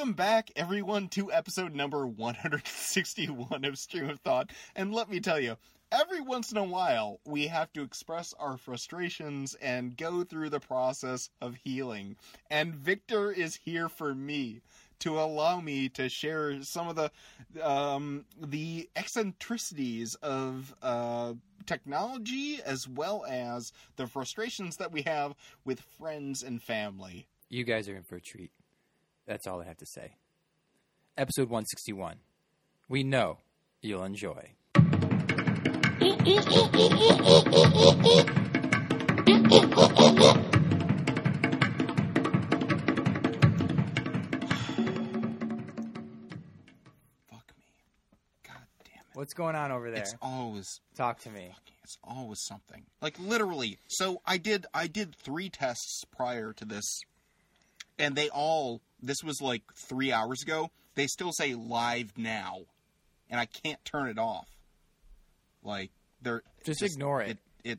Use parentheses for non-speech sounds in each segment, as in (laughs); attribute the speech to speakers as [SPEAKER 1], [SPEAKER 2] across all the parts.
[SPEAKER 1] Welcome back, everyone, to episode number 161 of Stream of Thought. And let me tell you, every once in a while, we have to express our frustrations and go through the process of healing. And Victor is here for me to allow me to share some of the um, the eccentricities of uh, technology as well as the frustrations that we have with friends and family.
[SPEAKER 2] You guys are in for a treat. That's all I have to say. Episode 161. We know you'll enjoy.
[SPEAKER 1] Fuck me. God damn it.
[SPEAKER 2] What's going on over there?
[SPEAKER 1] It's always
[SPEAKER 2] Talk to me.
[SPEAKER 1] it's always something. Like literally. So I did I did 3 tests prior to this and they all this was like 3 hours ago. They still say live now and I can't turn it off. Like they're
[SPEAKER 2] Just ignore it.
[SPEAKER 1] It, it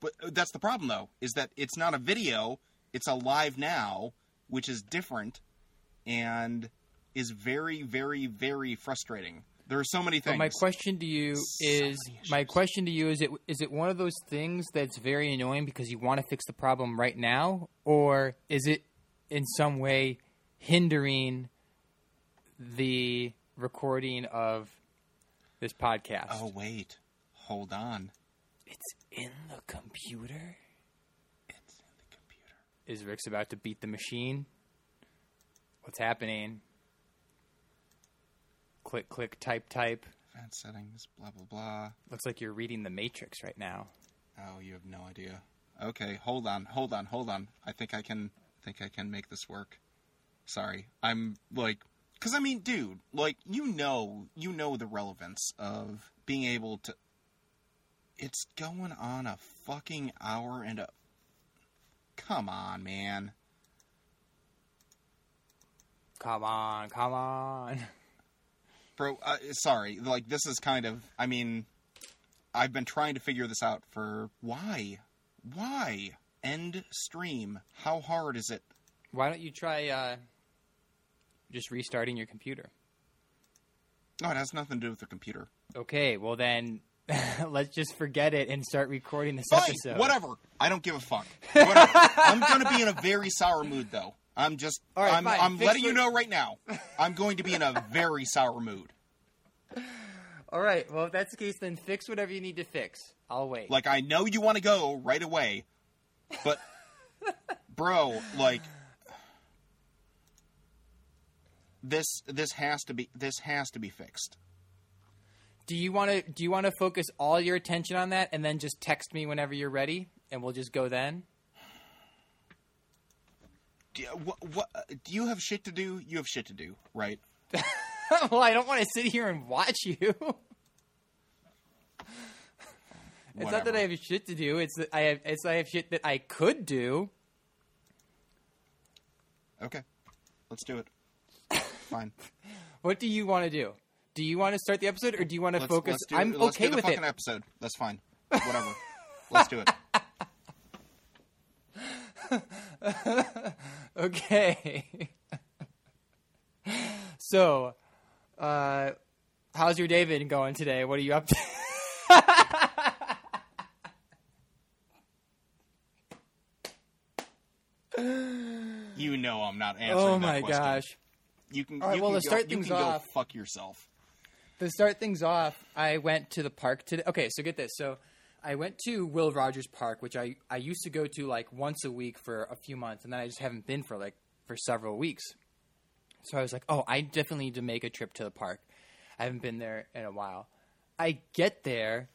[SPEAKER 1] but that's the problem though is that it's not a video, it's a live now, which is different and is very very very frustrating. There are so many
[SPEAKER 2] But
[SPEAKER 1] things.
[SPEAKER 2] my question to you is
[SPEAKER 1] many
[SPEAKER 2] my question to you is it is it one of those things that's very annoying because you want to fix the problem right now or is it in some way hindering the recording of this podcast?
[SPEAKER 1] Oh wait, hold on.
[SPEAKER 2] It's in the computer.
[SPEAKER 1] It's in the computer.
[SPEAKER 2] Is Rick's about to beat the machine? What's happening? Click, click, type, type.
[SPEAKER 1] Advanced settings, blah blah blah.
[SPEAKER 2] Looks like you're reading the Matrix right now.
[SPEAKER 1] Oh, you have no idea. Okay, hold on, hold on, hold on. I think I can. I think I can make this work. Sorry, I'm like, because I mean, dude, like you know, you know the relevance of being able to. It's going on a fucking hour and a. Come on, man.
[SPEAKER 2] Come on, come on. (laughs)
[SPEAKER 1] bro uh, sorry like this is kind of i mean i've been trying to figure this out for why why end stream how hard is it
[SPEAKER 2] Why don't you try uh, just restarting your computer?
[SPEAKER 1] no it has nothing to do with the computer
[SPEAKER 2] Okay, well then, (laughs) let's just forget it and start recording this
[SPEAKER 1] fine
[SPEAKER 2] episode.
[SPEAKER 1] whatever i don't give a fuck whatever. (laughs) i'm gonna be in a very sour mood though i'm just
[SPEAKER 2] right,
[SPEAKER 1] i'm,
[SPEAKER 2] fine.
[SPEAKER 1] I'm
[SPEAKER 2] Fix
[SPEAKER 1] letting you know right now i'm going to be in a very sour mood (laughs)
[SPEAKER 2] All right, well if that's the case, then fix whatever you need to fix. I'll wait.
[SPEAKER 1] like i know you want to go right away but bro like this this has to be this has to be fixed
[SPEAKER 2] do you want to do you want to focus all your attention on that and then just text me whenever you're ready, and we'll just go then?
[SPEAKER 1] do you, what, what do you have shit to do you have shit to do right (laughs)
[SPEAKER 2] well, I don't want to sit here and watch you. (laughs) it's not that I have shit to do. It's that I have. It's I have shit that I could do.
[SPEAKER 1] okay let's do it fine
[SPEAKER 2] What do you want to do? Do you want to start the episode, or do you want to
[SPEAKER 1] let's,
[SPEAKER 2] focus?
[SPEAKER 1] let's do,
[SPEAKER 2] I'm
[SPEAKER 1] let's
[SPEAKER 2] okay
[SPEAKER 1] do the
[SPEAKER 2] with
[SPEAKER 1] fucking
[SPEAKER 2] it.
[SPEAKER 1] episode that's fine whatever let's do it (laughs)
[SPEAKER 2] Okay. (laughs) so, uh, how's your day been going today? What are you up to? (laughs)
[SPEAKER 1] you know i'm not answering
[SPEAKER 2] oh my gosh.
[SPEAKER 1] You can
[SPEAKER 2] All right,
[SPEAKER 1] you
[SPEAKER 2] well,
[SPEAKER 1] can
[SPEAKER 2] to
[SPEAKER 1] go,
[SPEAKER 2] start
[SPEAKER 1] you
[SPEAKER 2] things off-
[SPEAKER 1] fuck yourself
[SPEAKER 2] To start things off, I went to the park today. Okay, so get this. So I went to Will Rogers Park, which I, I used to go to like once a week for a few months, and then I just haven't been for like for several weeks. So I was like, oh, I definitely need to make a trip to the park. I haven't been there in a while. I get there,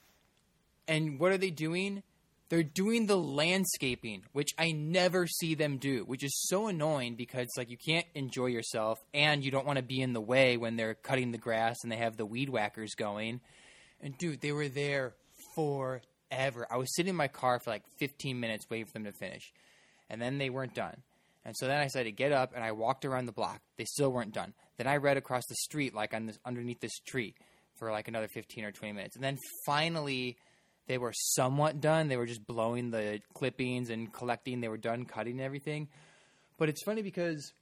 [SPEAKER 2] and what are they doing? They're doing the landscaping, which I never see them do, which is so annoying because like you can't enjoy yourself and you don't want to be in the way when they're cutting the grass and they have the weed whackers going. And dude, they were there forever. I was sitting in my car for like 15 minutes waiting for them to finish. And then they weren't done. And so then I decided to get up and I walked around the block. They still weren't done. Then I read across the street, like on this, underneath this tree, for like another 15 or 20 minutes. And then finally, they were somewhat done. They were just blowing the clippings and collecting. They were done cutting and everything. But it's funny because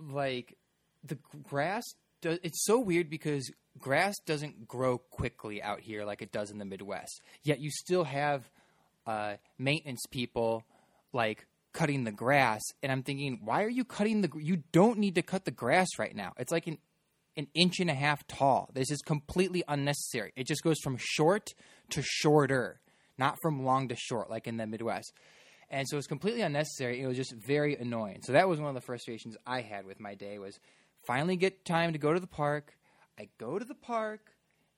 [SPEAKER 2] like the grass does it's so weird because grass doesn't grow quickly out here like it does in the midwest yet you still have uh, maintenance people like cutting the grass and i'm thinking why are you cutting the you don't need to cut the grass right now it's like an an inch and a half tall this is completely unnecessary it just goes from short to shorter not from long to short like in the midwest and so it was completely unnecessary. It was just very annoying. So that was one of the frustrations I had with my day was finally get time to go to the park. I go to the park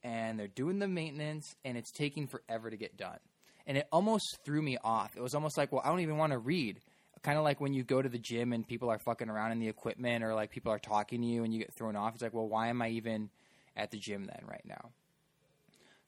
[SPEAKER 2] and they're doing the maintenance and it's taking forever to get done. And it almost threw me off. It was almost like, well, I don't even want to read. Kind of like when you go to the gym and people are fucking around in the equipment or like people are talking to you and you get thrown off. It's like, well, why am I even at the gym then right now?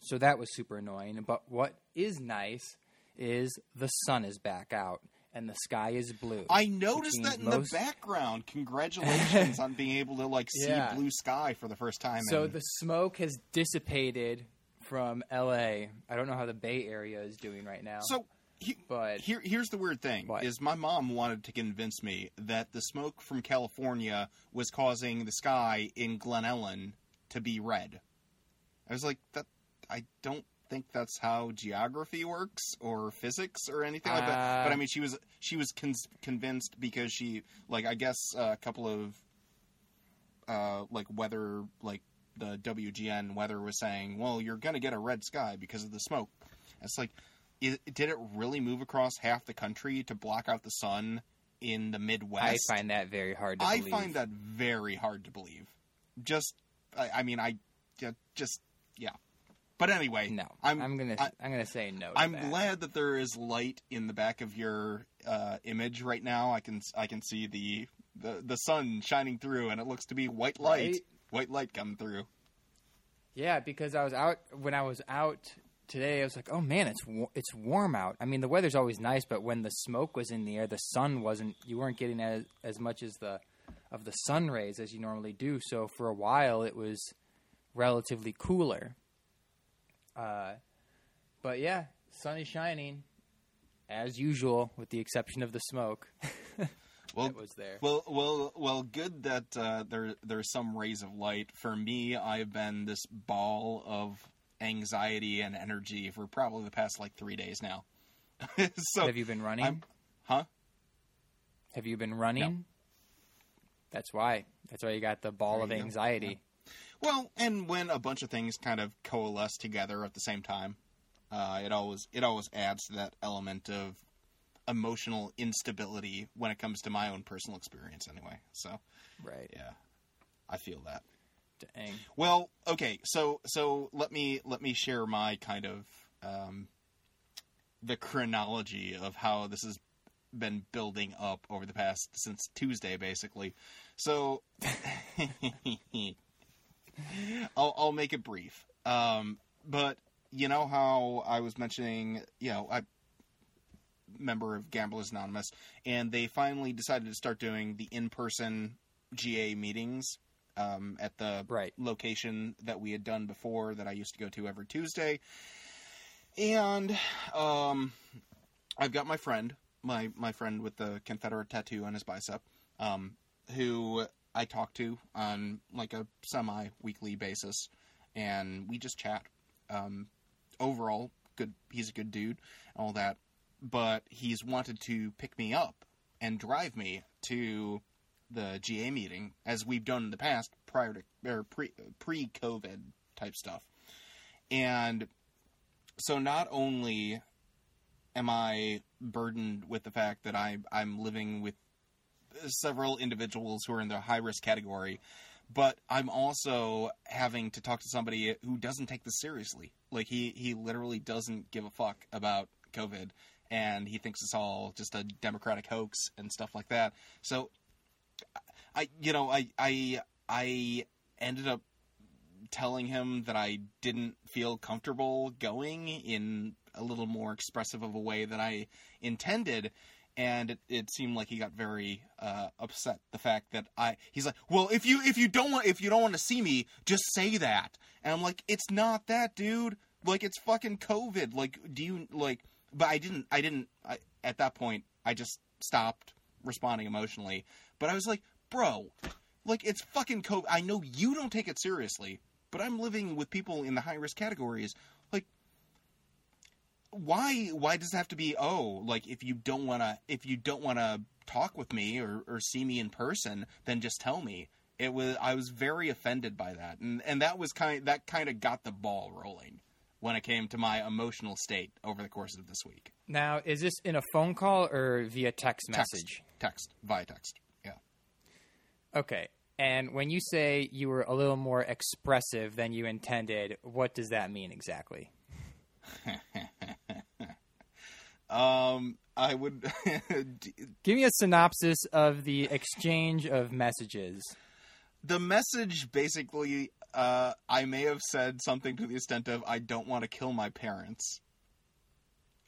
[SPEAKER 2] So that was super annoying. But what is nice is the sun is back out and the sky is blue.
[SPEAKER 1] I noticed that in
[SPEAKER 2] most-
[SPEAKER 1] the background. Congratulations (laughs) on being able to like see
[SPEAKER 2] Yeah.
[SPEAKER 1] blue sky for the first time.
[SPEAKER 2] So
[SPEAKER 1] in-
[SPEAKER 2] the smoke has dissipated from LA. I don't know how the Bay Area is doing right now.
[SPEAKER 1] so he,
[SPEAKER 2] but
[SPEAKER 1] here here's the weird thing
[SPEAKER 2] What?
[SPEAKER 1] is my mom wanted to convince me that the smoke from California was causing the sky in Glen Ellyn to be red. I was like that I don't think that's how geography works or physics or anything like that.
[SPEAKER 2] Uh,
[SPEAKER 1] But I mean she was she was con- convinced because she like I guess uh, a couple of uh like weather like the WGN weather was saying, "Well, you're going to get a red sky because of the smoke." It's like i did it really move across half the country to block out the sun in the Midwest?
[SPEAKER 2] I find that very hard to believe.
[SPEAKER 1] I
[SPEAKER 2] believe.
[SPEAKER 1] find that very hard to believe. Just, I, I mean, I yeah, just yeah. But anyway,
[SPEAKER 2] no.
[SPEAKER 1] I'm
[SPEAKER 2] I'm, gonna
[SPEAKER 1] I-
[SPEAKER 2] I'm gonna say no. To
[SPEAKER 1] I'm
[SPEAKER 2] that.
[SPEAKER 1] glad that there is light in the back of your uh, image right now. I can I can see the, the the sun shining through, and it looks to be white light,
[SPEAKER 2] Right?
[SPEAKER 1] white light coming through.
[SPEAKER 2] Yeah, because I was out when I was out today. I was like, oh man, it's it's warm out. I mean, the weather's always nice, but when the smoke was in the air, the sun wasn't. You weren't getting as as much as the of the sun rays as you normally do. So for a while, it was relatively cooler. Uh, but yeah, sun is shining as usual, with the exception of the smoke (laughs)
[SPEAKER 1] Well,
[SPEAKER 2] that was there.
[SPEAKER 1] Well, well, well. Good that uh, there there's some rays of light. For me, I've been this ball of anxiety and energy for probably the past like three days now. (laughs) so,
[SPEAKER 2] Have you been running?
[SPEAKER 1] I'm- huh?
[SPEAKER 2] Have you been running? That's why. That's why you got the ball of anxiety.
[SPEAKER 1] Well, and when a bunch of things kind of coalesce together at the same time, uh, it always it always adds to that element of emotional instability when it comes to my own personal experience. Anyway, so
[SPEAKER 2] Right.
[SPEAKER 1] yeah, I feel that. Well, okay, so so let me let me share my kind of um, the chronology of how this has been building up over the past since Tuesday, basically. So (laughs) I'll I'll make it brief. Um, but you know how I was mentioning, you know, I member of Gamblers Anonymous, and they finally decided to start doing the in-person GA meetings um, at the
[SPEAKER 2] Right.
[SPEAKER 1] location that we had done before that I used to go to every Tuesday. And um, I've got my friend, my my friend with the Confederate tattoo on his bicep, um, who I talk to on like a semi weekly basis, and we just chat. Um, overall, good. He's a good dude, all that. But he's wanted to pick me up and drive me to the GA meeting as we've done in the past prior to or pre pre COVID type stuff. And so not only am I burdened with the fact that I I'm living with several individuals who are in the high risk category, but I'm also having to talk to somebody who doesn't take this seriously. Like he he literally doesn't give a fuck about COVID and he thinks it's all just a democratic hoax and stuff like that. So I you know I I I ended up telling him that I didn't feel comfortable going in a little more expressive of a way than I intended. And it, it seemed like he got very uh, upset the fact that I he's like well if you if you don't want if you don't want to see me just say that. And I'm like it's not that dude. Like it's fucking covid. Like do you like but I didn't I didn't I, at that point I just stopped responding emotionally but I was like bro, like it's fucking COVID. I know you don't take it seriously, but I'm living with people in the high risk categories. Like, why? Why does it have to be? Oh, like if you don't want to, if you don't want to talk with me or, or see me in person, then just tell me. It was. I was very offended by that, and and that was kind. That kind of got the ball rolling when it came to my emotional state over the course of this week.
[SPEAKER 2] Now, is this in a phone call or via text message?
[SPEAKER 1] Text, text, via text.
[SPEAKER 2] Okay. And when you say you were a little more expressive than you intended, what does that mean exactly? (laughs)
[SPEAKER 1] um, I would (laughs)
[SPEAKER 2] give me a synopsis of the exchange of messages.
[SPEAKER 1] The message basically, uh, I may have said something to the extent of "I don't want to kill my parents,"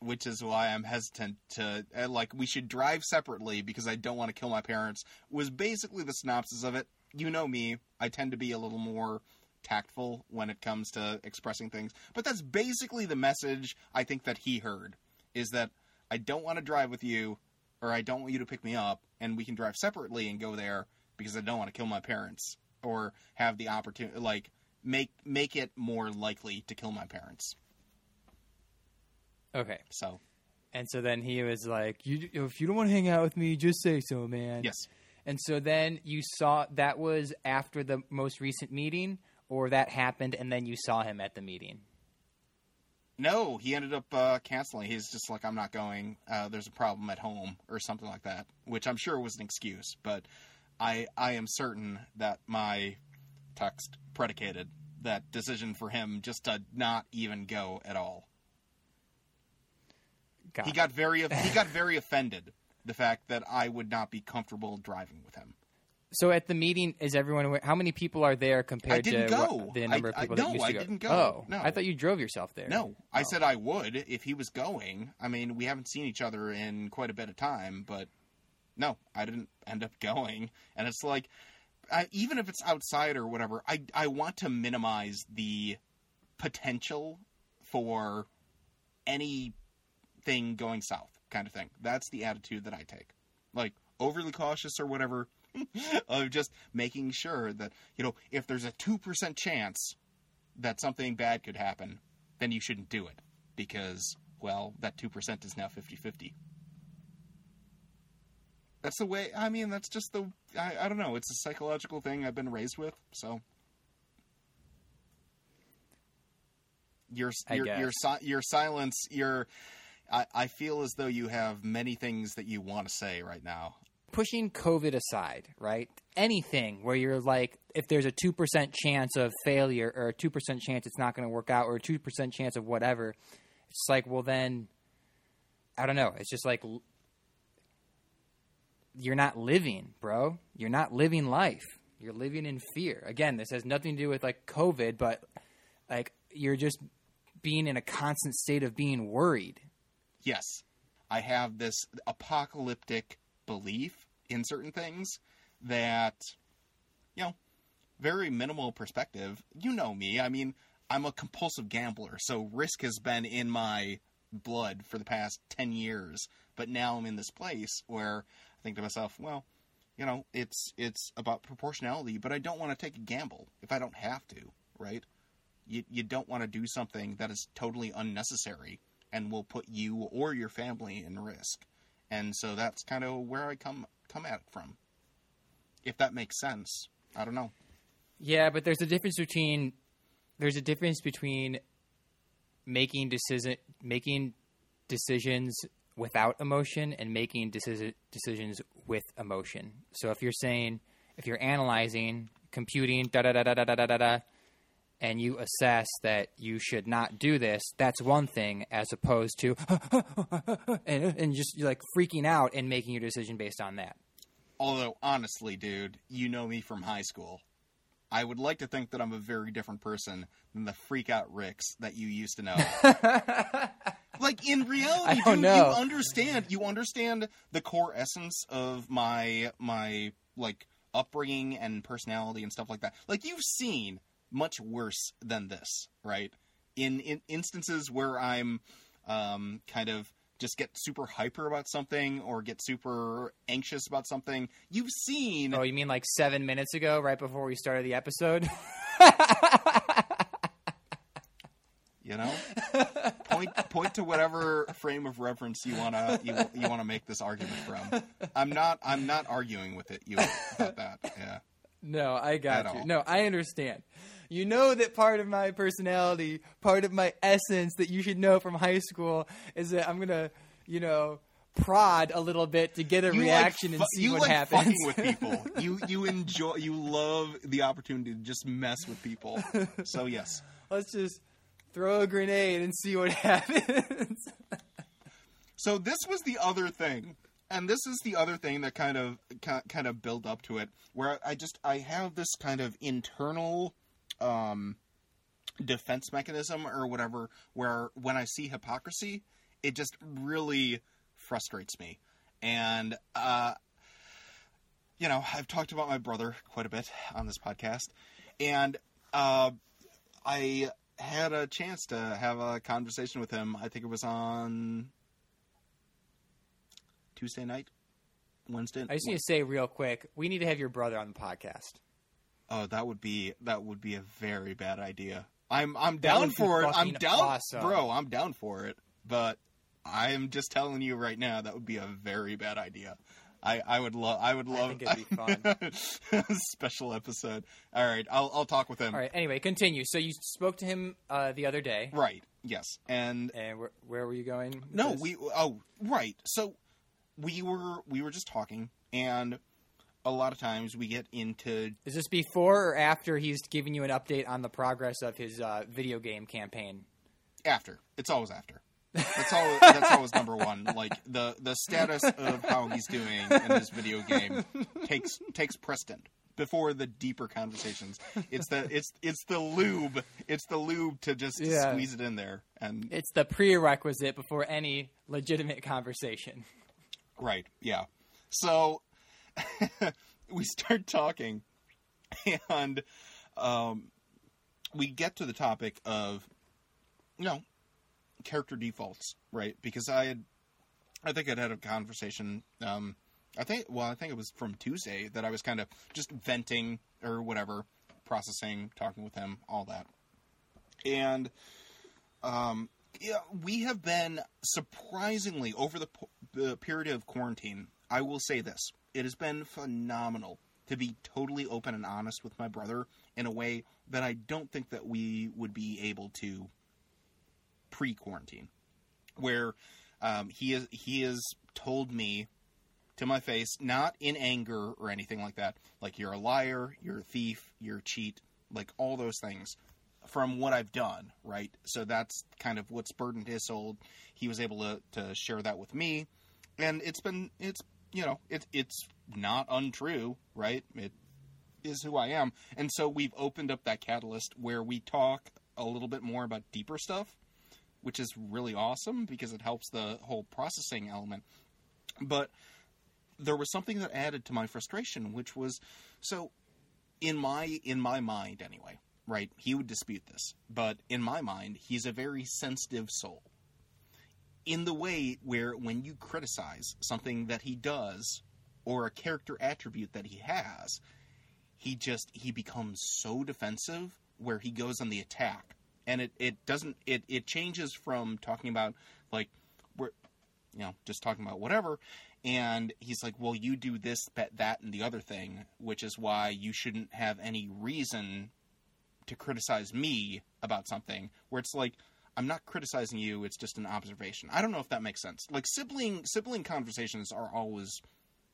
[SPEAKER 1] which is why I'm hesitant to uh, like we should drive separately because I don't want to kill my parents. Was basically the synopsis of it. You know me, I tend to be a little more tactful when it comes to expressing things, but that's basically the message I think that he heard is that I don't want to drive with you, or I don't want you to pick me up, and we can drive separately and go there because I don't want to kill my parents or have the opportunity, like make make it more likely to kill my parents.
[SPEAKER 2] Okay.
[SPEAKER 1] So.
[SPEAKER 2] And so then he was like, "You, if you don't want to hang out with me, just say so, man."
[SPEAKER 1] Yes.
[SPEAKER 2] And so then you saw that was after the most recent meeting, or that happened, and then you saw him at the meeting.
[SPEAKER 1] No, he ended up uh, canceling. He's just like, I'm not going. Uh, there's a problem at home or something like that, which I'm sure was an excuse. But I I am certain that my text predicated that decision for him just to not even go at all.
[SPEAKER 2] Got
[SPEAKER 1] he got very he got (laughs) very offended the fact that I would not be comfortable driving with him.
[SPEAKER 2] So at the meeting, is everyone? How many people are there compared to what, the number of
[SPEAKER 1] I- I-
[SPEAKER 2] people
[SPEAKER 1] no,
[SPEAKER 2] that used to
[SPEAKER 1] I
[SPEAKER 2] go?
[SPEAKER 1] didn't go.
[SPEAKER 2] Oh,
[SPEAKER 1] No.
[SPEAKER 2] I thought you drove yourself there.
[SPEAKER 1] No, I
[SPEAKER 2] Oh.
[SPEAKER 1] said I would if he was going. I mean, we haven't seen each other in quite a bit of time, but no, I didn't end up going. And it's like, I, even if it's outside or whatever, I I want to minimize the potential for anything going south, kind of thing. That's the attitude that I take. Like overly cautious or whatever. (laughs) of just making sure that you know if there's a 2% chance that something bad could happen, then you shouldn't do it because, well, that 2% is now 50 50. That's the way, I mean, that's just the, I, I don't know, it's a psychological thing I've been raised with, so. Your, your, your, your silence, your, I, I feel as though you have many things that you want to say right now.
[SPEAKER 2] Pushing COVID aside, right? Anything where you're like, if there's a two percent chance of failure, or a two percent chance it's not going to work out, or a two percent chance of whatever, it's like, well, then, I don't know. It's just like you're not living, bro. You're not living life. You're living in fear. Again, this has nothing to do with like COVID, but like you're just being in a constant state of being worried.
[SPEAKER 1] Yes, I have this apocalyptic belief in certain things that, you know, very minimal perspective. You know me. I mean, I'm a compulsive gambler, so risk has been in my blood for the past 10 years. But now I'm in this place where I think to myself, well, you know, it's it's about proportionality, but I don't want to take a gamble if I don't have to, right? You you don't want to do something that is totally unnecessary and will put you or your family in risk. And so that's kind of where I come come at it from. If that makes sense. I don't know.
[SPEAKER 2] Yeah, but there's a difference between there's a difference between making decision making decisions without emotion and making decision, decisions with emotion. So if you're saying if you're analyzing, computing, da da da da da da da da, and you assess that you should not do this, that's one thing, as opposed to (laughs) and, and just like freaking out and making your decision based on that.
[SPEAKER 1] Although honestly, dude, you know me from high school. I would like to think that I'm a very different person than the freak out Ricks that you used to know. (laughs) like in reality, dude, you understand you understand the core essence of my my like upbringing and personality and stuff like that. Like you've seen much worse than this, right? In in instances where I'm um, kind of just get super hyper about something or get super anxious about something. You've seen
[SPEAKER 2] Oh, you mean like seven minutes ago, right before we started the episode? (laughs)
[SPEAKER 1] you know point point to whatever frame of reference you want to you, you want to make this argument from i'm not i'm not arguing with it you about that yeah
[SPEAKER 2] no, I got
[SPEAKER 1] At
[SPEAKER 2] you.
[SPEAKER 1] all.
[SPEAKER 2] No, I understand. You know that part of my personality, part of my essence that you should know from high school is that I'm gonna, you know, prod a little bit to get a
[SPEAKER 1] you
[SPEAKER 2] reaction
[SPEAKER 1] like,
[SPEAKER 2] and
[SPEAKER 1] fu-
[SPEAKER 2] see
[SPEAKER 1] you
[SPEAKER 2] what
[SPEAKER 1] like
[SPEAKER 2] happens.
[SPEAKER 1] fucking with (laughs) people you you enjoy you love the opportunity to just mess with people so yes (laughs)
[SPEAKER 2] Let's just throw a grenade and see what (laughs) happens.
[SPEAKER 1] So this was the other thing, and this is the other thing that kind of ki- kind of build up to it, where I just I have this kind of internal um, defense mechanism or whatever, where when I see hypocrisy, it just really frustrates me, and uh, you know I've talked about my brother quite a bit on this podcast, and uh, I had a chance to have a conversation with him. I think it was on Tuesday night, Wednesday.
[SPEAKER 2] I just need to say real quick, we need to have your brother on the podcast.
[SPEAKER 1] Oh, that would be that would be a very bad idea. I'm I'm down for it. I'm down,
[SPEAKER 2] awesome.
[SPEAKER 1] bro. I'm down for it. But I'm just telling you right now, that would be a very bad idea. I, I would love I would love
[SPEAKER 2] think it'd be
[SPEAKER 1] fun. (laughs) special episode. All right, I'll I'll talk with him.
[SPEAKER 2] All right. Anyway, continue. So you spoke to him uh, the other day,
[SPEAKER 1] Right. Yes. And
[SPEAKER 2] and where, where were you going?
[SPEAKER 1] No,
[SPEAKER 2] this?
[SPEAKER 1] we oh right. So we were we were just talking, and a lot of times we get into
[SPEAKER 2] Is this before or after he's giving you an update on the progress of his uh, video game campaign?
[SPEAKER 1] after. It's always after. That's (laughs) all. that's always number one. Like the the status of how he's doing in this video game takes takes precedent before the deeper conversations. It's the it's it's the lube. It's the lube to just
[SPEAKER 2] Yeah.
[SPEAKER 1] squeeze it in there and
[SPEAKER 2] It's the prerequisite before any legitimate conversation.
[SPEAKER 1] Right. Yeah. So (laughs) we start talking, and um, we get to the topic of, you know, character defaults, right? Because I had, I think I'd had a conversation. Um, I think, well, I think it was from Tuesday that I was kind of just venting or whatever, processing, talking with him, all that, and um, yeah, we have been surprisingly over the, the period of quarantine. I will say this: it has been phenomenal to be totally open and honest with my brother in a way that I don't think that we would be able to pre-quarantine, where um, he is he has told me to my face, not in anger or anything like that, like you're a liar, you're a thief, you're a cheat, like all those things from what I've done, right? So that's kind of what's burdened his soul. He was able to, to share that with me, and it's been it's you know it it's not untrue, right? It is who I am, and so we've opened up that catalyst where we talk a little bit more about deeper stuff, which is really awesome because it helps the whole processing element. But there was something that added to my frustration, which was so in my in my mind anyway right he would dispute this but in my mind he's a very sensitive soul in the way where when you criticize something that he does or a character attribute that he has he just he becomes so defensive where he goes on the attack. And it it doesn't it it changes from talking about like we're you know just talking about whatever. And he's like well you do this that that and the other thing which is why you shouldn't have any reason to criticize me about something. Where it's like I'm not criticizing you it's just an observation. I don't know if that makes sense. Like sibling sibling conversations are always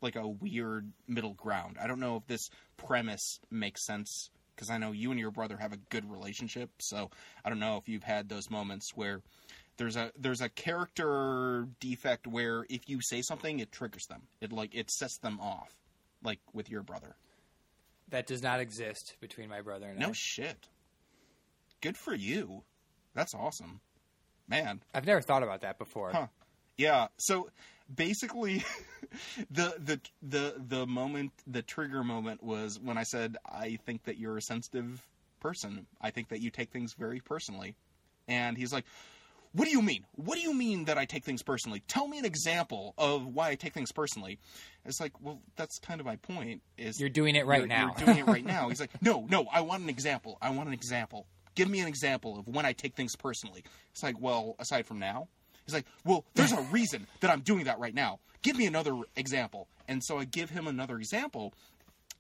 [SPEAKER 1] like a weird middle ground. I don't know if this premise makes sense because I know you and your brother have a good relationship, so I don't know if you've had those moments where there's a there's a character defect where if you say something it triggers them. It like it sets them off like with your brother.
[SPEAKER 2] That does not exist between my brother and I.
[SPEAKER 1] No shit. Good for you. That's awesome. Man.
[SPEAKER 2] I've never thought about that before.
[SPEAKER 1] Huh. Yeah. So basically (laughs) the the the the moment the trigger moment was when I said I think that you're a sensitive person. I think that you take things very personally. And he's like, what do you mean? What do you mean that I take things personally? Tell me an example of why I take things personally. It's like, well, that's kind of my point. Is
[SPEAKER 2] You're doing it right
[SPEAKER 1] you're,
[SPEAKER 2] now.
[SPEAKER 1] You're doing it right (laughs) now. He's like, no, no, I want an example. I want an example. Give me an example of when I take things personally. It's like, well, aside from now, he's like, well, there's a reason that I'm doing that right now. Give me another example. And so I give him another example,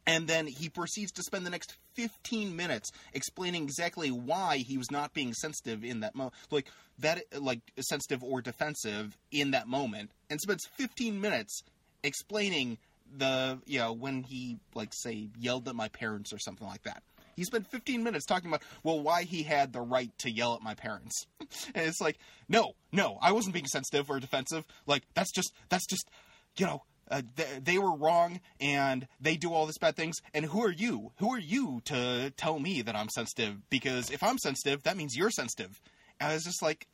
[SPEAKER 1] and then he proceeds to spend the next 15 minutes explaining exactly why he was not being sensitive in that moment. Like, that, like, sensitive or defensive in that moment. And spends 15 minutes explaining the, you know, when he, like, say, yelled at my parents or something like that. He spent 15 minutes talking about, well, why he had the right to yell at my parents. (laughs) and it's like, no, no, I wasn't being sensitive or defensive. Like, that's just, that's just, you know, uh, th- they were wrong and they do all these bad things. And who are you? Who are you to tell me that I'm sensitive? Because if I'm sensitive, that means you're sensitive. And I was just like,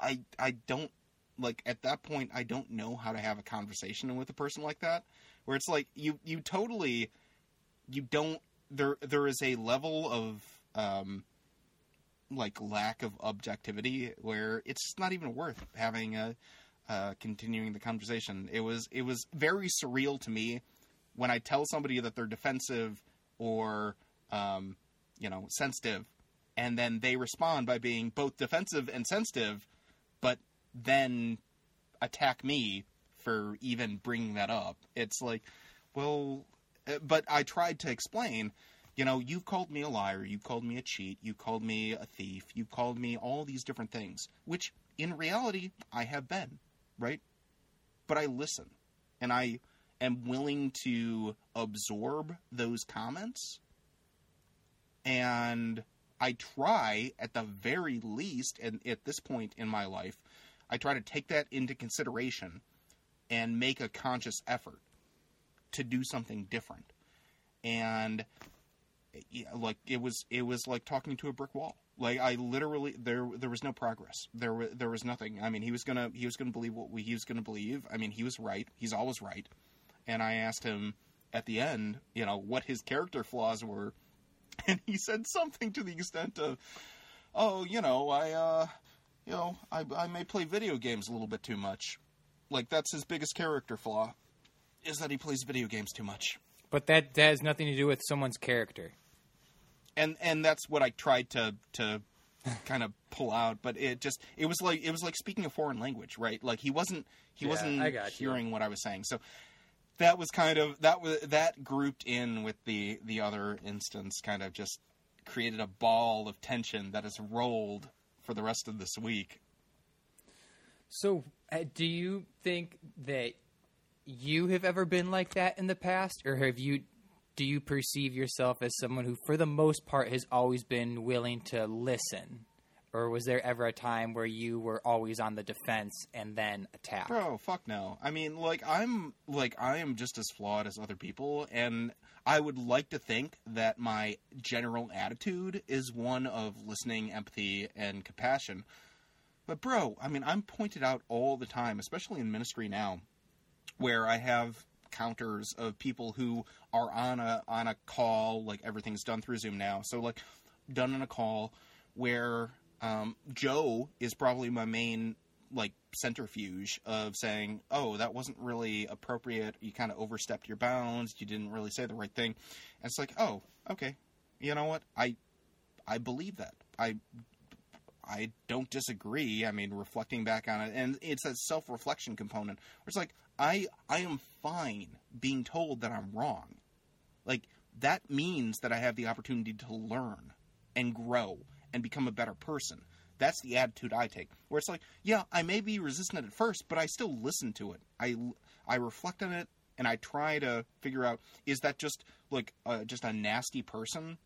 [SPEAKER 1] I, I don't, like, at that point, I don't know how to have a conversation with a person like that. Where it's like, you, you totally, you don't, there, there is a level of, um, like lack of objectivity where it's not even worth having a uh, continuing the conversation. It was it was very surreal to me when I tell somebody that they're defensive or um, you know sensitive, and then they respond by being both defensive and sensitive, but then attack me for even bringing that up. It's like, well, but I tried to explain. You know, you've called me a liar, you've called me a cheat, you called me a thief, you called me all these different things, which in reality I have been right? But I listen and I am willing to absorb those comments. And I try, at the very least, and at this point in my life, I try to take that into consideration and make a conscious effort to do something different. And yeah, like it was, it was like talking to a brick wall. Like I literally there there was no progress. There was there was nothing. I mean, he was gonna he was gonna believe what we, he was gonna believe. I mean, he was right. He's always right. And I asked him at the end, you know, what his character flaws were, (laughs) and he said something to the extent of, "Oh, you know, I uh, you know, I I may play video games a little bit too much. Like that's his biggest character flaw, is that he plays video games too much."
[SPEAKER 2] But that, that has nothing to do with someone's character.
[SPEAKER 1] and and that's what I tried to to (laughs) kind of pull out, but it just it was like it was like speaking a foreign language, right? Like he wasn't he
[SPEAKER 2] Yeah,
[SPEAKER 1] wasn't
[SPEAKER 2] I got you.
[SPEAKER 1] hearing what I was saying. So that was kind of that was that grouped in with the the other instance kind of just created a ball of tension that has rolled for the rest of this week.
[SPEAKER 2] So, uh, do you think that you have ever been like that in the past, or have you? Do you perceive yourself as someone who, for the most part, has always been willing to listen, or was there ever a time where you were always on the defense and then attack?
[SPEAKER 1] Bro, fuck no. I mean, like I'm like I am just as flawed as other people and I would like to think that my general attitude is one of listening, empathy and compassion. But bro, I mean, I'm pointed out all the time, especially in ministry now, where I have counters of people who are on a on a call, like everything's done through Zoom now. So like done on a call where um, Joe is probably my main like centrifuge of saying, "Oh, that wasn't really appropriate. You kind of overstepped your bounds. You didn't really say the right thing." And it's like, "Oh, okay. You know what? I I believe that. I I don't disagree. I mean, reflecting back on it, and it's that self-reflection component where it's like, I I am fine being told that I'm wrong. Like that means that I have the opportunity to learn and grow and become a better person. That's the attitude I take. Where it's like, yeah, I may be resistant at first, but I still listen to it. I I reflect on it and I try to figure out is that just like uh, just a nasty person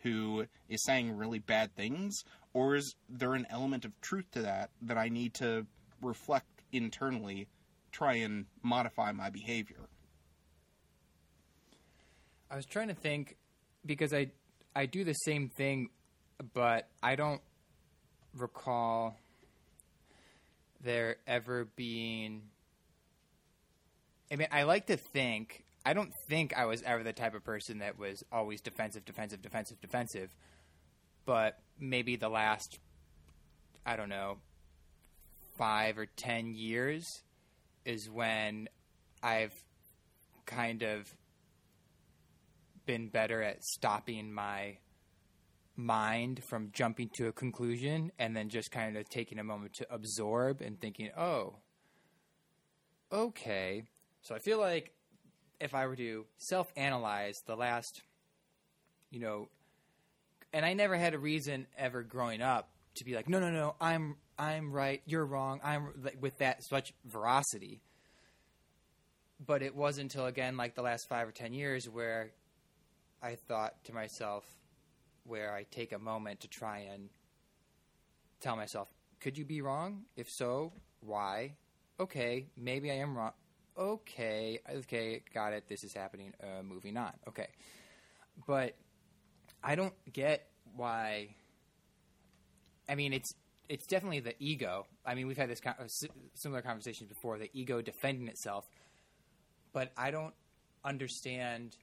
[SPEAKER 1] who is saying really bad things, or is there an element of truth to that that I need to reflect internally, try and modify my behavior?
[SPEAKER 2] I was trying to think because I I do the same thing, but I don't recall there ever being. I mean, I like to think. I don't think I was ever the type of person that was always defensive, defensive, defensive, defensive. But maybe the last, I don't know, five or ten years is when I've kind of been better at stopping my mind from jumping to a conclusion and then just kind of taking a moment to absorb and thinking, oh, okay. So I feel like if I were to self analyze the last, you know, and I never had a reason ever growing up to be like, no, no, no, I'm I'm right, you're wrong, I'm with that such veracity. But it wasn't until again like the last five or ten years where I thought to myself, where I take a moment to try and tell myself, could you be wrong? If so, why? Okay, maybe I am wrong. Okay, okay, got it. This is happening. Uh, moving on. Okay, but I don't get why. I mean, it's it's definitely the ego. I mean, we've had this con- similar conversations before. The ego defending itself, but I don't understand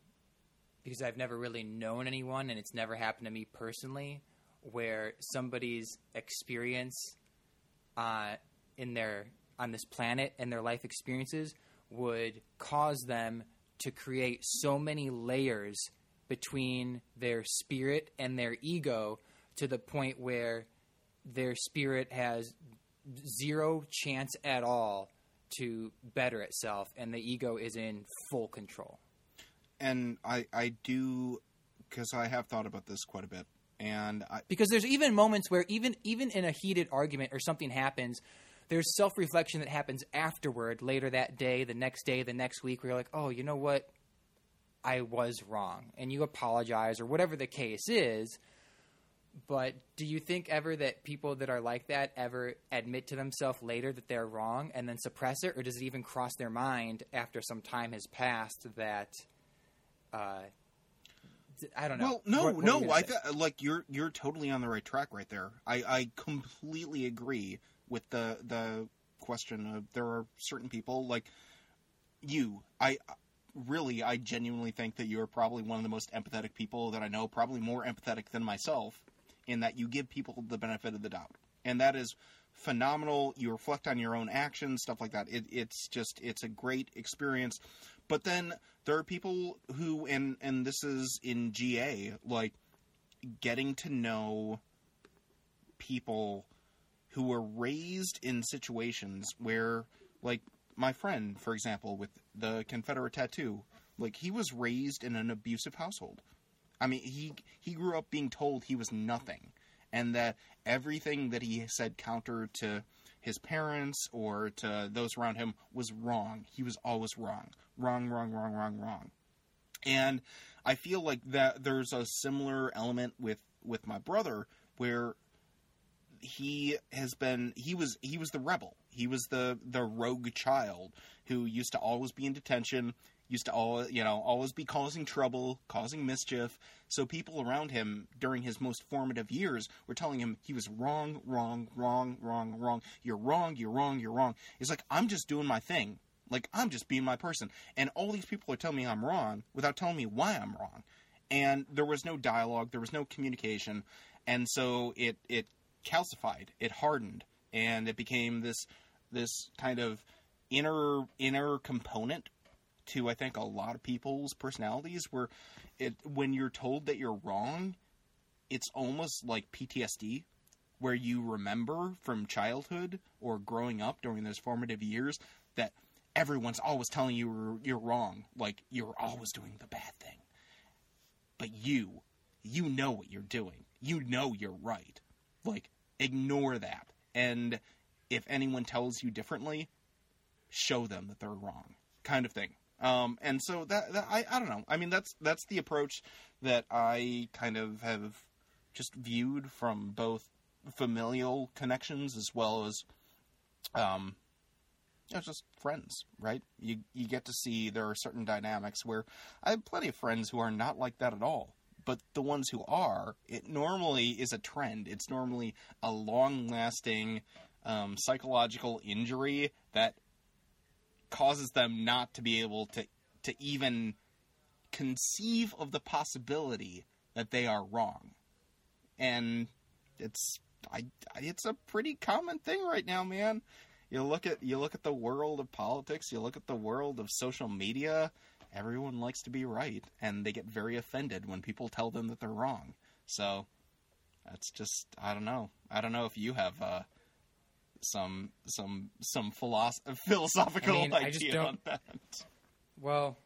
[SPEAKER 2] because I've never really known anyone, and it's never happened to me personally, where somebody's experience uh, in their on this planet and their life experiences would cause them to create so many layers between their spirit and their ego to the point where their spirit has zero chance at all to better itself and the ego is in full control
[SPEAKER 1] and I I do because I have thought about this quite a bit, and I,
[SPEAKER 2] because there's even moments where even even in a heated argument or something happens, there's self reflection that happens afterward, later that day, the next day, the next week, where you're like, oh, you know what, I was wrong, and you apologize or whatever the case is. But do you think ever that people that are like that ever admit to themselves later that they're wrong and then suppress it, or does it even cross their mind after some time has passed that? uh, I don't know.
[SPEAKER 1] Well, no, what, what no, I th- like you're you're totally on the right track right there. I I completely agree with the the question of there are certain people like you. I really I genuinely think that you are probably one of the most empathetic people that I know, probably more empathetic than myself in that you give people the benefit of the doubt. And that is phenomenal. You reflect on your own actions, stuff like that. It, it's just it's a great experience. But then there are people who, and and this is in GA, like getting to know people who were raised in situations where, like my friend, for example, with the Confederate tattoo, like he was raised in an abusive household. I mean, he he grew up being told he was nothing, and that everything that he said counter to his parents or to those around him was wrong. He was always wrong. Wrong, wrong, wrong, wrong, wrong. And I feel like that there's a similar element with with my brother where he has been he was he was the rebel. He was the the rogue child who used to always be in detention used to all you know always be causing trouble, causing mischief. So people around him during his most formative years were telling him he was wrong, wrong, wrong, wrong, wrong. You're wrong, you're wrong, you're wrong. He's like, I'm just doing my thing. Like I'm just being my person. And all these people are telling me I'm wrong without telling me why I'm wrong. And there was no dialogue, there was no communication, and so it it calcified, it hardened, and it became this this kind of inner inner component to I think a lot of people's personalities where it when you're told that you're wrong, it's almost like PTSD where you remember from childhood or growing up during those formative years that everyone's always telling you you're wrong, like you're always doing the bad thing. But you, you know what you're doing. You know you're right. Like ignore that. And if anyone tells you differently, show them that they're wrong. Kind of thing. Um, and so that, that, I I don't know. I mean that's that's the approach that I kind of have just viewed from both familial connections as well as um you know, just friends, right? You you get to see there are certain dynamics where I have plenty of friends who are not like that at all. But the ones who are, it normally is a trend. It's normally a long lasting um, psychological injury that causes them not to be able to to even conceive of the possibility that they are wrong. And it's I, it's a pretty common thing right now, man. You look at you look at the world of politics, you look at the world of social media. Everyone likes to be right, and they get very offended when people tell them that they're wrong. So that's just I don't know. I don't know if you have uh, some some some philosoph- philosophical
[SPEAKER 2] I mean, I
[SPEAKER 1] idea
[SPEAKER 2] just don't-
[SPEAKER 1] on that.
[SPEAKER 2] Well,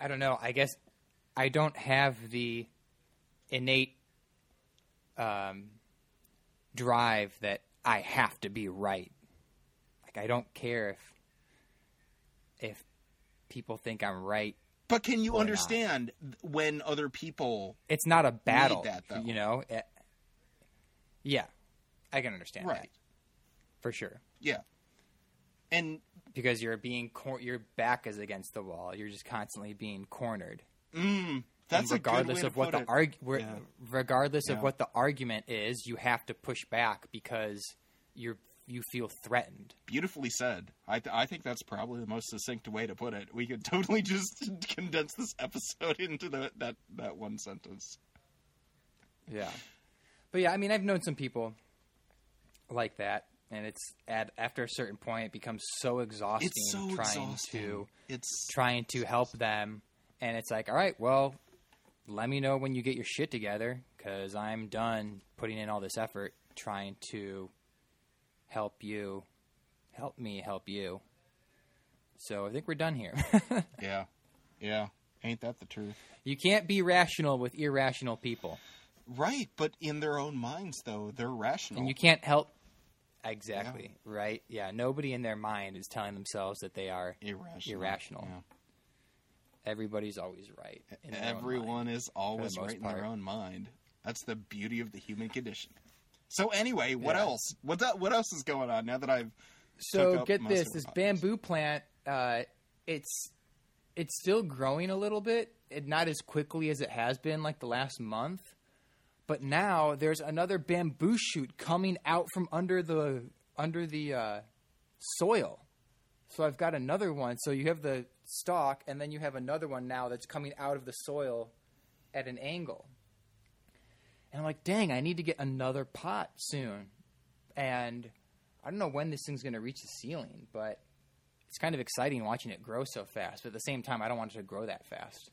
[SPEAKER 2] I don't know. I guess I don't have the innate um, drive that I have to be right. Like I don't care if if people think I'm right.
[SPEAKER 1] But can you
[SPEAKER 2] Or not.
[SPEAKER 1] understand when other people
[SPEAKER 2] It's not a battle,
[SPEAKER 1] that, though.
[SPEAKER 2] you know. It- yeah, I can understand
[SPEAKER 1] right?
[SPEAKER 2] that for sure.
[SPEAKER 1] Yeah, and
[SPEAKER 2] Because you're being cor- your back is against the wall. You're just constantly being cornered.
[SPEAKER 1] mm, that's
[SPEAKER 2] And
[SPEAKER 1] a
[SPEAKER 2] regardless
[SPEAKER 1] good way
[SPEAKER 2] of
[SPEAKER 1] to
[SPEAKER 2] what
[SPEAKER 1] put
[SPEAKER 2] the
[SPEAKER 1] it.
[SPEAKER 2] arg-
[SPEAKER 1] Yeah.
[SPEAKER 2] regardless
[SPEAKER 1] Yeah.
[SPEAKER 2] of what the argument is, you have to push back because you're you feel threatened.
[SPEAKER 1] Beautifully said. I th- I think that's probably the most succinct way to put it. We could (laughs) totally just condense this episode (laughs) into the, that that one sentence.
[SPEAKER 2] Yeah. But yeah, I mean, I've known some people like that, and it's at after a certain point, it becomes so exhausting
[SPEAKER 1] so
[SPEAKER 2] trying
[SPEAKER 1] exhausting.
[SPEAKER 2] to
[SPEAKER 1] It's
[SPEAKER 2] trying to help them, and it's like, all right, well, let me know when you get your shit together, because I'm done putting in all this effort trying to help you, help me help you. So I think we're done here. (laughs)
[SPEAKER 1] yeah, yeah. Ain't that the truth?
[SPEAKER 2] you can't be rational with irrational people,
[SPEAKER 1] Right, but in their own minds, though, they're rational.
[SPEAKER 2] and you can't help. Exactly right. Yeah, nobody in their mind is telling themselves that they are.
[SPEAKER 1] irrational.
[SPEAKER 2] irrational. Everybody's always right. in
[SPEAKER 1] Yeah.
[SPEAKER 2] their own mind.
[SPEAKER 1] Everyone is always
[SPEAKER 2] most
[SPEAKER 1] right in
[SPEAKER 2] part.
[SPEAKER 1] their own mind. That's the beauty of the human condition. So anyway, what
[SPEAKER 2] Yeah.
[SPEAKER 1] else? What that, what else is going on now that I've
[SPEAKER 2] So get this: this
[SPEAKER 1] our
[SPEAKER 2] bamboo plant, uh, it's it's still growing a little bit, it, not as quickly as it has been like the last month. But now there's another bamboo shoot coming out from under the under the uh, soil. So I've got another one. So you have the stalk, and then you have another one now that's coming out of the soil at an angle. And I'm like, dang, I need to get another pot soon. And I don't know when this thing's going to reach the ceiling, but it's kind of exciting watching it grow so fast. But at the same time, I don't want it to grow that fast.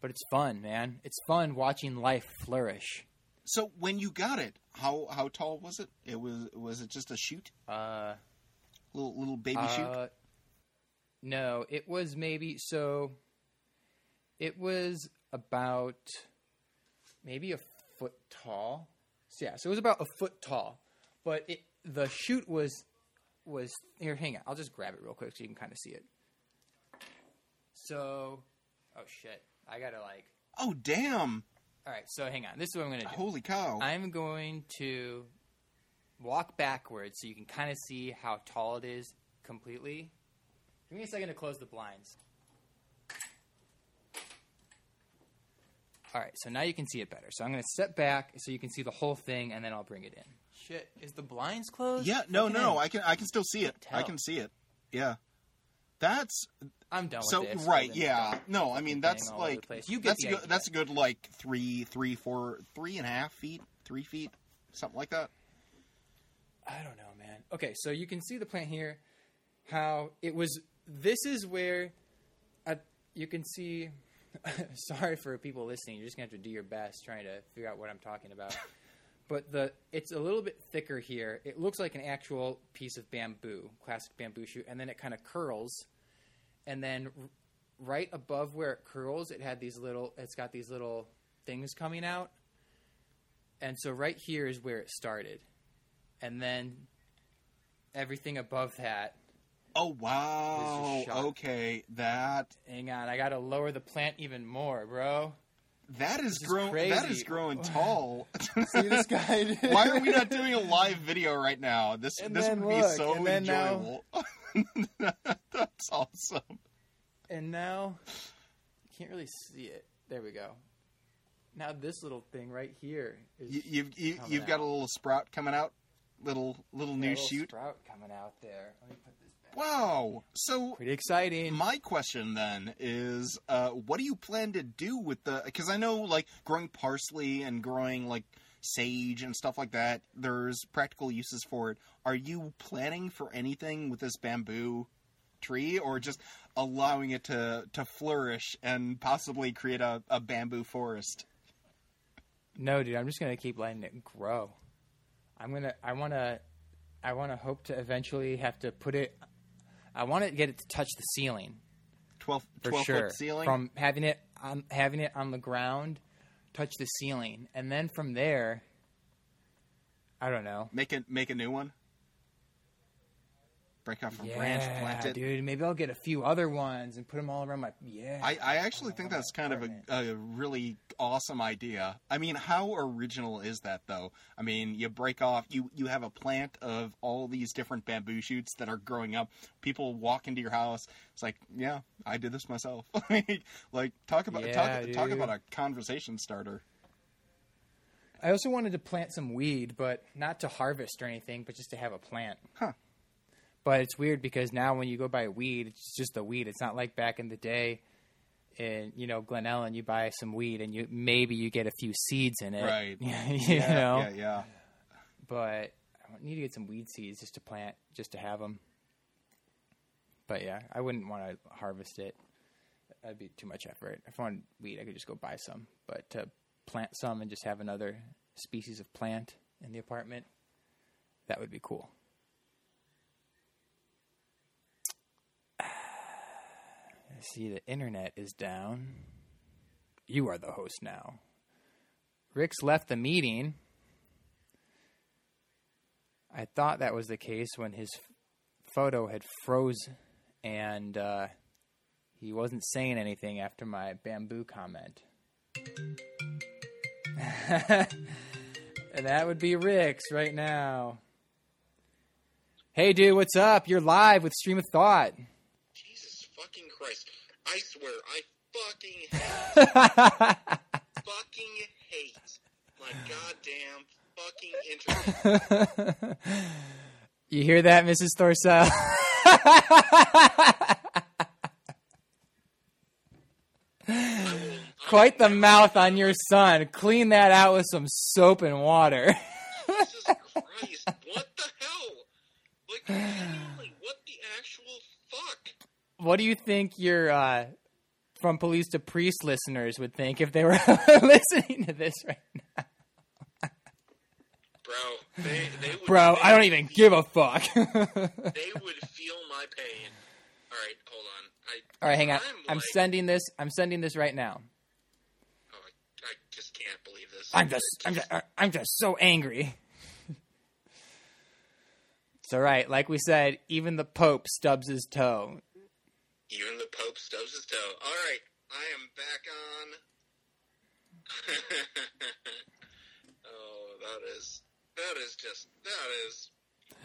[SPEAKER 2] But it's fun, man. It's fun watching life flourish.
[SPEAKER 1] So when you got it, how how tall was it? It was was it just a shoot,
[SPEAKER 2] Uh,
[SPEAKER 1] little little baby shoot?
[SPEAKER 2] uh, no, it was maybe so. It was about maybe a foot tall. So, yeah, so it was about a foot tall, but it the shoot was was here. Hang on, I'll just grab it real quick so you can kind of see it. So, oh shit, I gotta like.
[SPEAKER 1] Oh damn!
[SPEAKER 2] All right, so hang on. This is what I'm gonna do.
[SPEAKER 1] Holy cow!
[SPEAKER 2] I'm going to walk backwards so you can kind of see how tall it is completely. Give me a second to close the blinds. All right, so now you can see it better. So I'm going to step back so you can see the whole thing, and then I'll bring it in. Shit, is the blinds closed?
[SPEAKER 1] yeah, no,
[SPEAKER 2] Fucking
[SPEAKER 1] no,
[SPEAKER 2] A.
[SPEAKER 1] I can I can still see it. I can see it. Yeah, that's
[SPEAKER 2] I'm done
[SPEAKER 1] so
[SPEAKER 2] this.
[SPEAKER 1] right. Yeah, no, I mean that's
[SPEAKER 2] all over the
[SPEAKER 1] like
[SPEAKER 2] you get
[SPEAKER 1] that's a good,
[SPEAKER 2] idea.
[SPEAKER 1] that's a good like three, three, four, three and a half feet, three feet, something like that.
[SPEAKER 2] I don't know, man. Okay, so you can see the plant here. How it was. This is where, you can see. (laughs) sorry for people listening. You're just gonna have to do your best trying to figure out what I'm talking about. (laughs) but the it's a little bit thicker here. It looks like an actual piece of bamboo, classic bamboo shoot, and then it kind of curls, and then r- right above where it curls, it had these little. It's got these little things coming out, and so right here is where it started and then everything above that.
[SPEAKER 1] Oh wow! Okay, that
[SPEAKER 2] Hang on, I gotta lower the plant even more, bro.
[SPEAKER 1] That is growing. That is growing (laughs) tall.
[SPEAKER 2] See this (laughs) guy?
[SPEAKER 1] Why are we not doing a live video right now? This
[SPEAKER 2] And
[SPEAKER 1] this would be so
[SPEAKER 2] then now-
[SPEAKER 1] enjoyable. (laughs) That's awesome.
[SPEAKER 2] And now, you can't really see it. There we go. Now this little thing right here is
[SPEAKER 1] You, you've you, you've got a little sprout coming out, little little
[SPEAKER 2] yeah,
[SPEAKER 1] new
[SPEAKER 2] little
[SPEAKER 1] shoot.
[SPEAKER 2] sprout coming out there. Let me put this.
[SPEAKER 1] Wow. So
[SPEAKER 2] Pretty exciting.
[SPEAKER 1] my question then is, uh, what do you plan to do with the? Because I know like growing parsley and growing like sage and stuff like that. There's practical uses for it. Are you planning for anything with this bamboo tree, or just allowing it to to flourish and possibly create a, a bamboo forest?
[SPEAKER 2] No, dude, I'm just gonna keep letting it grow. I'm gonna. I wanna. I wanna hope to eventually have to put it. I want to get it to touch the ceiling
[SPEAKER 1] 12,
[SPEAKER 2] for sure.
[SPEAKER 1] foot ceiling.
[SPEAKER 2] From having it on having it on the ground, touch the ceiling, and then from there, I don't know.
[SPEAKER 1] make a make a new one. Break off a
[SPEAKER 2] yeah,
[SPEAKER 1] branch, plant it.
[SPEAKER 2] dude. Maybe I'll get a few other ones and put them all around my. Yeah.
[SPEAKER 1] I, I actually think that's kind of a, a really awesome idea. I mean, how original is that, though? I mean, you break off, you, you have a plant of all these different bamboo shoots that are growing up. People walk into your house. It's like, yeah, I did this myself. (laughs) like, talk about
[SPEAKER 2] Yeah,
[SPEAKER 1] talk, talk about a conversation starter.
[SPEAKER 2] I also wanted to plant some weed, but not to harvest or anything, but just to have a plant.
[SPEAKER 1] Huh.
[SPEAKER 2] But it's weird because now when you go buy weed, it's just a weed. It's not like back in the day in, you know, Glen Ellyn, you buy some weed and you maybe you get a few seeds in it.
[SPEAKER 1] Right. (laughs)
[SPEAKER 2] you
[SPEAKER 1] yeah,
[SPEAKER 2] know?
[SPEAKER 1] yeah, yeah.
[SPEAKER 2] But I need to get some weed seeds just to plant, just to have them. But yeah, I wouldn't want to harvest it. That'd be too much effort. If I wanted weed, I could just go buy some. But to plant some and just have another species of plant in the apartment, that would be cool. I see the internet is down. You are the host now. Rick's left the meeting. I thought that was the case when his photo had froze and uh, he wasn't saying anything after my bamboo comment. and (laughs) that would be Rick's right now. Hey, dude, what's up? You're live with Stream of Thought.
[SPEAKER 3] Fucking Christ. I swear, I fucking hate, (laughs) fucking hate my goddamn fucking internet. (laughs)
[SPEAKER 2] you hear that, Mrs. Thorsell? Quite the mouth on your son. Clean that out with some soap and water.
[SPEAKER 3] Jesus Christ, what the hell? Like, (laughs) genuinely, what the actual fuck?
[SPEAKER 2] What do you think your uh, from police to priest listeners would think if they were (laughs) listening to this right now?
[SPEAKER 3] Bro, they, they would,
[SPEAKER 2] Bro, I don't even give a fuck. (laughs)
[SPEAKER 3] They would feel my pain. Alright, hold on. I,
[SPEAKER 2] All right, hang on.
[SPEAKER 3] I'm,
[SPEAKER 2] I'm
[SPEAKER 3] like,
[SPEAKER 2] sending this. I'm sending this right now.
[SPEAKER 3] Oh, I, I just can't believe this.
[SPEAKER 2] I'm just, I'm just, I'm just so angry. (laughs) it's all right. Like we said, even the Pope stubs his toe.
[SPEAKER 3] Even the Pope stubs his toe. Alright, I am back on. (laughs) oh, that is that is just that is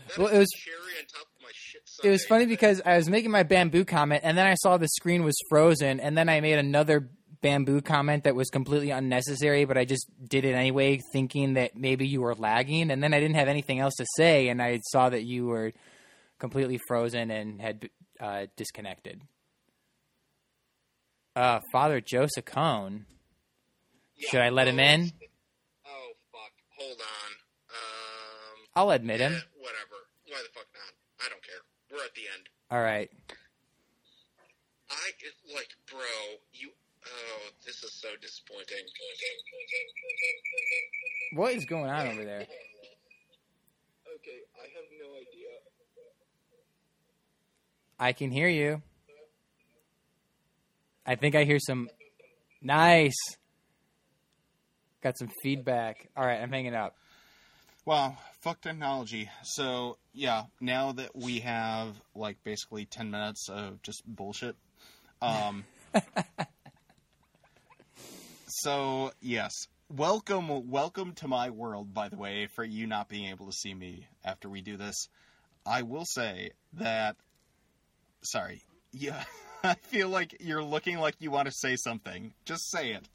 [SPEAKER 3] that
[SPEAKER 2] Well,
[SPEAKER 3] is
[SPEAKER 2] it was-
[SPEAKER 3] cherry on top of my shit
[SPEAKER 2] It was funny because I was making my bamboo comment, and then I saw the screen was frozen, and then I made another bamboo comment that was completely unnecessary, but I just did it anyway, thinking that maybe you were lagging, and then I didn't have anything else to say, and I saw that you were completely frozen and had uh, disconnected. Uh, Father Joseph Cone.
[SPEAKER 3] Yeah,
[SPEAKER 2] Should I let him in?
[SPEAKER 3] Oh fuck! Hold on. Um.
[SPEAKER 2] I'll admit
[SPEAKER 3] yeah,
[SPEAKER 2] him.
[SPEAKER 3] whatever. Why the fuck not? I don't care. We're at the end.
[SPEAKER 2] All right.
[SPEAKER 3] I like, bro. You. Oh, this is so disappointing.
[SPEAKER 2] What is going on over there? (laughs)
[SPEAKER 3] Okay, I have no idea.
[SPEAKER 2] I can hear you. I think I hear some. Nice. Got some feedback. All right, I'm hanging up.
[SPEAKER 1] Wow, fuck technology. So yeah, now that we have like basically ten minutes of just bullshit. Um (laughs) So yes. Welcome welcome to my world, by the way, for you not being able to see me after we do this. I will say that sorry. Yeah. (laughs) I feel like you're looking like you want to say something. Just say it.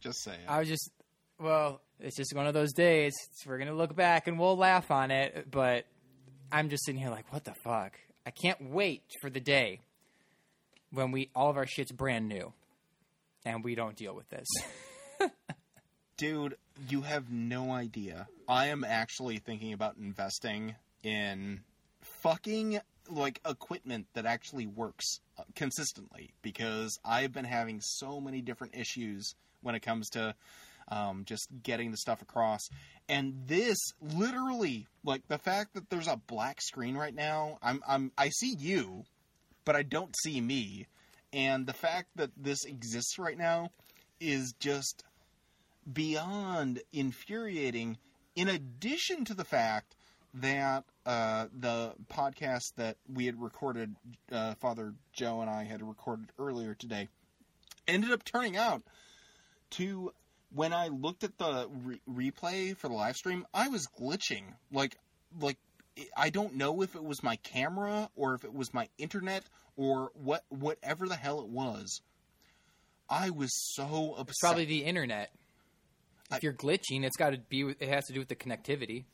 [SPEAKER 1] Just say it.
[SPEAKER 2] I was just, well, it's just one of those days. We're going to look back and we'll laugh on it, but I'm just sitting here like, what the fuck? I can't wait for the day when we all of our shit's brand new and we don't deal with this. (laughs)
[SPEAKER 1] Dude, you have no idea. I am actually thinking about investing in fucking like equipment that actually works uh, consistently because I've been having so many different issues when it comes to um, just getting the stuff across. And this literally, like the fact that there's a black screen right now, I'm, I'm I see you, but I don't see me. And the fact that this exists right now is just beyond infuriating. In addition to the fact that uh, the podcast that we had recorded, uh, Father Joe and I had recorded earlier today, ended up turning out to when I looked at the re- replay for the live stream, I was glitching. Like, like I don't know if it was my camera or if it was my internet or what, whatever the hell it was. I was so upset.
[SPEAKER 2] It's probably the internet. If
[SPEAKER 1] I-
[SPEAKER 2] you're glitching, it's got to be. It has to do with the connectivity.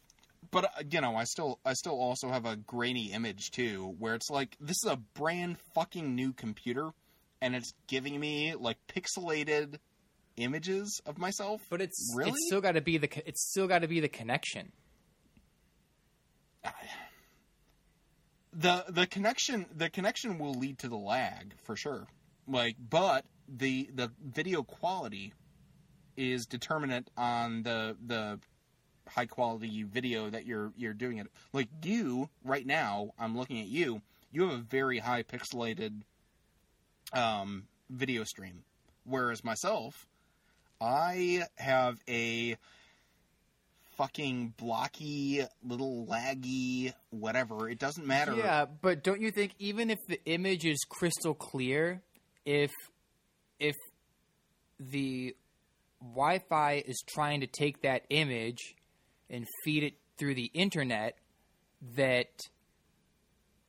[SPEAKER 1] But uh, you know, I still, I still also have a grainy image too, where it's like this is a brand fucking new computer, and it's giving me like pixelated images of myself.
[SPEAKER 2] But it's
[SPEAKER 1] Really?
[SPEAKER 2] it's still got to be the it's still got to be the connection.
[SPEAKER 1] the the connection the connection will lead to the lag for sure like but the the video quality is determinant on the the high quality video that you're you're doing it. Like you right now i'm looking at you you have a very high pixelated um video stream. Whereas myself i have a fucking blocky little laggy whatever. It doesn't matter.
[SPEAKER 2] Yeah, but don't you think even if the image is crystal clear, if if the Wi-Fi is trying to take that image and feed it through the internet, that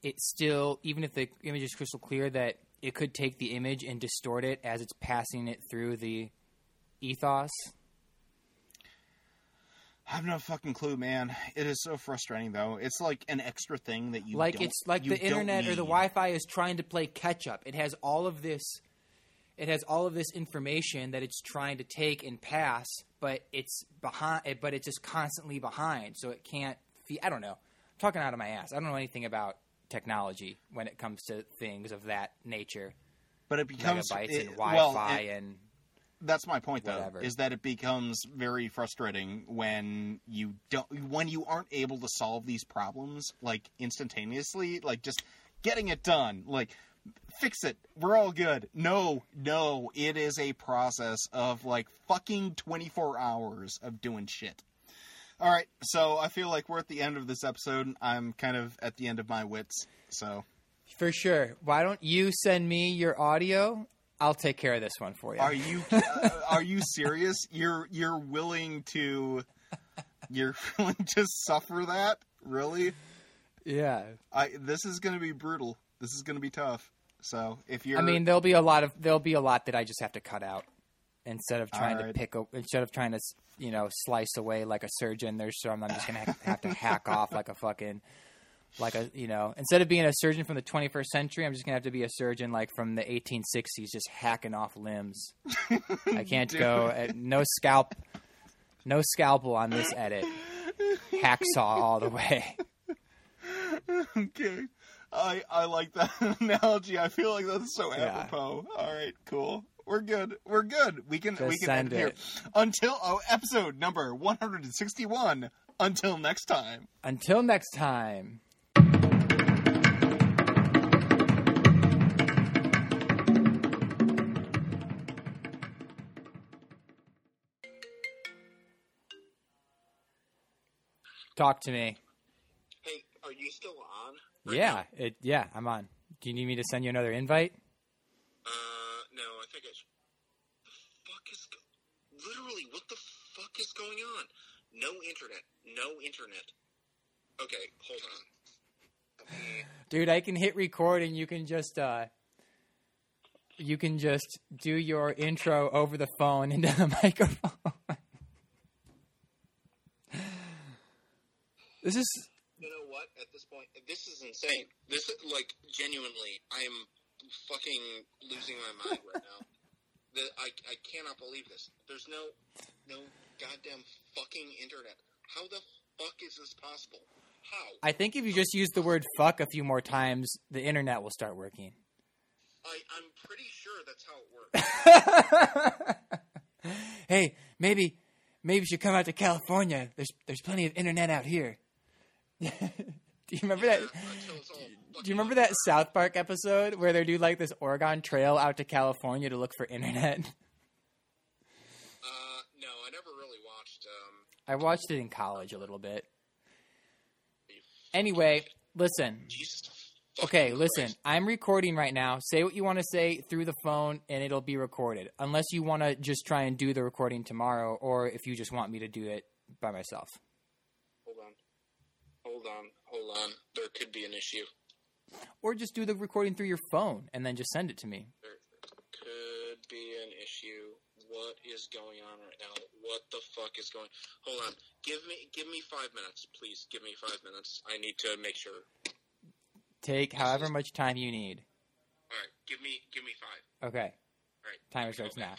[SPEAKER 2] it still, even if the image is crystal clear, that it could take the image and distort it as it's passing it through the ethos.
[SPEAKER 1] I have no fucking clue, man. It is so frustrating, though. It's like an extra thing that you
[SPEAKER 2] like
[SPEAKER 1] don't-
[SPEAKER 2] it's like
[SPEAKER 1] you
[SPEAKER 2] the internet or the. Wi-Fi is trying to play catch up. It has all of this. It has all of this information that it's trying to take and pass, but it's behind. Eh, but it's just constantly behind, so it can't. I don't know. I'm talking out of my ass. I don't know anything about technology when it comes to things of that nature,
[SPEAKER 1] But it becomes
[SPEAKER 2] megabytes
[SPEAKER 1] it-
[SPEAKER 2] and Wi-Fi
[SPEAKER 1] it-
[SPEAKER 2] and
[SPEAKER 1] that's my point, though,
[SPEAKER 2] whatever.
[SPEAKER 1] is that it becomes very frustrating when you don't when you aren't able to solve these problems like instantaneously, like just getting it done, like fix it. We're all good. No, no, it is a process of like fucking 24 hours of doing shit. All right, so I feel like we're at the end of this episode. I'm kind of at the end of my wits. So,
[SPEAKER 2] for sure. Why don't you send me your audio? I'll take care of this one for you.
[SPEAKER 1] are you uh, (laughs) are you serious? You're you're willing to you're (laughs) willing to suffer that? Really?
[SPEAKER 2] yeah.
[SPEAKER 1] I this is going to be brutal. This is going to be tough. So, if you're
[SPEAKER 2] I mean, there'll be a lot of there'll be a lot that I just have to cut out instead of trying
[SPEAKER 1] Alright.
[SPEAKER 2] to pick a, instead of trying to you know slice away like a surgeon. There's some I'm just gonna have, have to hack off like a fucking like a you know instead of being a surgeon from the 21st century, I'm just gonna have to be a surgeon like from the 1860s, just hacking off limbs. (laughs) I can't go at, no scalp, no scalpel on this edit. (laughs) Hacksaw all the way.
[SPEAKER 1] okay. I I like that (laughs) analogy. I feel like that's so
[SPEAKER 2] Yeah.
[SPEAKER 1] apropos. All right, cool. We're good. We're good. We can we can
[SPEAKER 2] send
[SPEAKER 1] end here until oh episode number 161. Until next time.
[SPEAKER 2] Until next time. Talk to me.
[SPEAKER 3] Hey, are you still on?
[SPEAKER 2] Yeah, it. Yeah, I'm on. Do you need me to send you another invite?
[SPEAKER 3] Uh, no, I think it's. The fuck is. Go- Literally, what the fuck is going on? No internet. No internet. Okay, hold on.
[SPEAKER 2] Dude, I can hit record and you can just uh you can just do your intro over the phone into the (laughs) microphone. this is
[SPEAKER 3] what? At this point, this is insane. This is like genuinely, I am fucking losing my mind right now. (laughs) The, I I cannot believe this. There's no no goddamn fucking internet. How the fuck is this possible? How?
[SPEAKER 2] I think if you just use the word fuck a few more times, the internet will start working.
[SPEAKER 3] I, I'm pretty sure that's how it works. (laughs)
[SPEAKER 2] hey, maybe maybe you should come out to California. There's there's plenty of internet out here. (laughs) do you remember that?
[SPEAKER 3] Until
[SPEAKER 2] Do you remember that South Park episode where they do like this Oregon Trail out to California to look for internet? (laughs)
[SPEAKER 3] Uh, no, I never really watched. Um,
[SPEAKER 2] I watched it in college a little bit. Anyway, listen.
[SPEAKER 3] Jesus.
[SPEAKER 2] Okay, listen.
[SPEAKER 3] Christ.
[SPEAKER 2] I'm recording right now. Say what you want to say through the phone and it'll be recorded. Unless you want to just try and do the recording tomorrow or if you just want me to do it by myself.
[SPEAKER 3] Hold on. Hold on. There could be an issue.
[SPEAKER 2] Or just do the recording through your phone and then just send it to me.
[SPEAKER 3] There could be an issue. What is going on right now? What the fuck is going? Hold on. Give me give me five minutes, please. Give me five minutes. I need to make sure.
[SPEAKER 2] Take however much time you need.
[SPEAKER 3] All right. Give me give me five.
[SPEAKER 2] Okay.
[SPEAKER 3] All right.
[SPEAKER 2] Timer starts now.